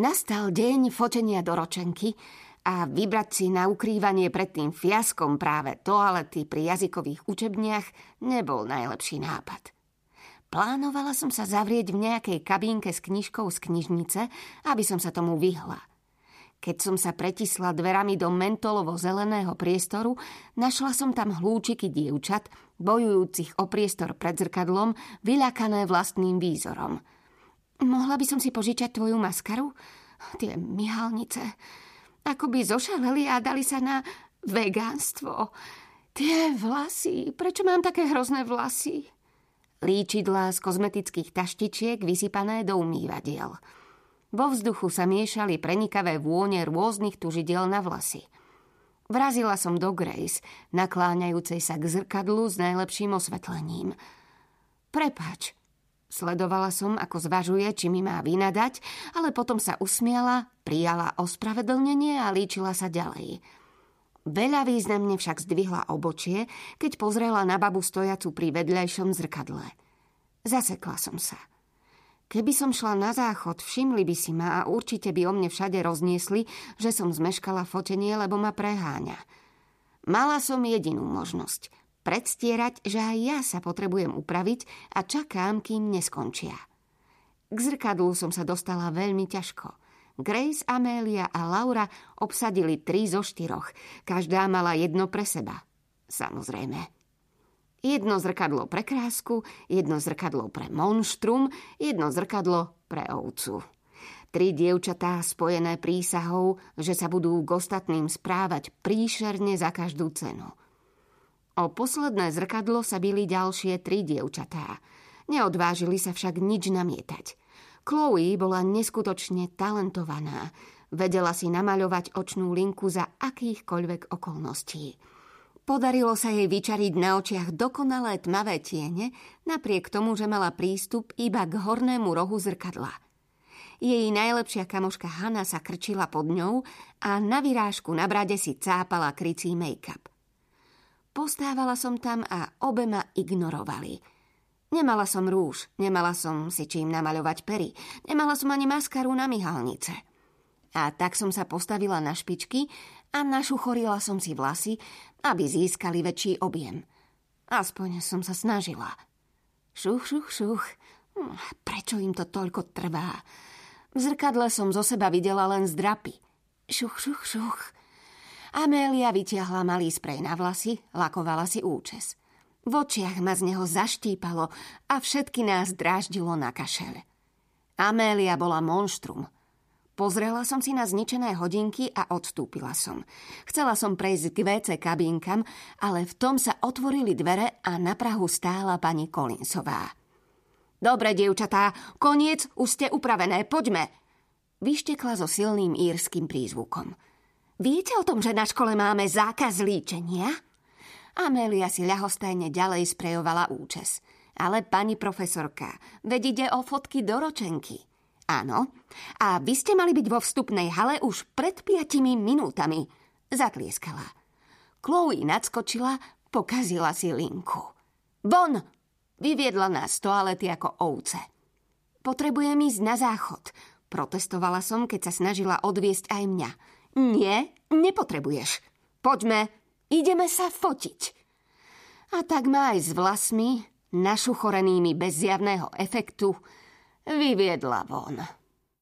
Nastal deň fotenia do a vybrať si na ukrývanie pred tým fiaskom práve toalety pri jazykových učebniach nebol najlepší nápad. Plánovala som sa zavrieť v nejakej kabínke s knižkou z knižnice, aby som sa tomu vyhla. Keď som sa pretisla dverami do mentolovo-zeleného priestoru, našla som tam hlúčiky dievčat, bojujúcich o priestor pred zrkadlom, vyľakané vlastným výzorom. Mohla by som si požičať tvoju maskaru? Tie myhalnice. Ako by zošaleli a dali sa na vegánstvo. Tie vlasy, prečo mám také hrozné vlasy? Líčidlá z kozmetických taštičiek vysypané do umývadiel. Vo vzduchu sa miešali prenikavé vône rôznych tužidel na vlasy. Vrazila som do Grace, nakláňajúcej sa k zrkadlu s najlepším osvetlením. Prepač, Sledovala som, ako zvažuje, či mi má vynadať, ale potom sa usmiala, prijala ospravedlnenie a líčila sa ďalej. Veľa významne však zdvihla obočie, keď pozrela na babu stojacu pri vedľajšom zrkadle. Zasekla som sa. Keby som šla na záchod, všimli by si ma a určite by o mne všade rozniesli, že som zmeškala fotenie, lebo ma preháňa. Mala som jedinú možnosť – predstierať, že aj ja sa potrebujem upraviť a čakám, kým neskončia. K zrkadlu som sa dostala veľmi ťažko. Grace, Amélia a Laura obsadili tri zo štyroch. Každá mala jedno pre seba. Samozrejme. Jedno zrkadlo pre krásku, jedno zrkadlo pre monštrum, jedno zrkadlo pre ovcu. Tri dievčatá spojené prísahou, že sa budú k ostatným správať príšerne za každú cenu – O posledné zrkadlo sa byli ďalšie tri dievčatá. Neodvážili sa však nič namietať. Chloe bola neskutočne talentovaná. Vedela si namaľovať očnú linku za akýchkoľvek okolností. Podarilo sa jej vyčariť na očiach dokonalé tmavé tiene, napriek tomu, že mala prístup iba k hornému rohu zrkadla. Jej najlepšia kamoška Hanna sa krčila pod ňou a na vyrážku na brade si cápala krycí make-up. Postávala som tam a obe ma ignorovali. Nemala som rúž, nemala som si čím namaľovať pery, nemala som ani maskaru na myhalnice. A tak som sa postavila na špičky a našuchorila som si vlasy, aby získali väčší objem. Aspoň som sa snažila. Šuch, šuch, šuch. Hm, prečo im to toľko trvá? V zrkadle som zo seba videla len zdrapy. Šuch, šuch, šuch. Amélia vytiahla malý sprej na vlasy, lakovala si účes. V očiach ma z neho zaštípalo a všetky nás dráždilo na kašel. Amélia bola monštrum. Pozrela som si na zničené hodinky a odstúpila som. Chcela som prejsť k WC kabínkam, ale v tom sa otvorili dvere a na Prahu stála pani Kolinsová. Dobre, dievčatá, koniec, už ste upravené, poďme! Vyštekla so silným írským prízvukom. Viete o tom, že na škole máme zákaz líčenia? Amélia si ľahostajne ďalej sprejovala účes. Ale pani profesorka, veď ide o fotky do ročenky. Áno. A vy ste mali byť vo vstupnej hale už pred piatimi minútami. Zatlieskala. Chloe nadskočila, pokazila si linku. Von! Vyviedla nás z toalety ako ovce. Potrebujem ísť na záchod. Protestovala som, keď sa snažila odviesť aj mňa. Nie, nepotrebuješ. Poďme, ideme sa fotiť. A tak ma aj s vlasmi, našuchorenými bez zjavného efektu, vyviedla von.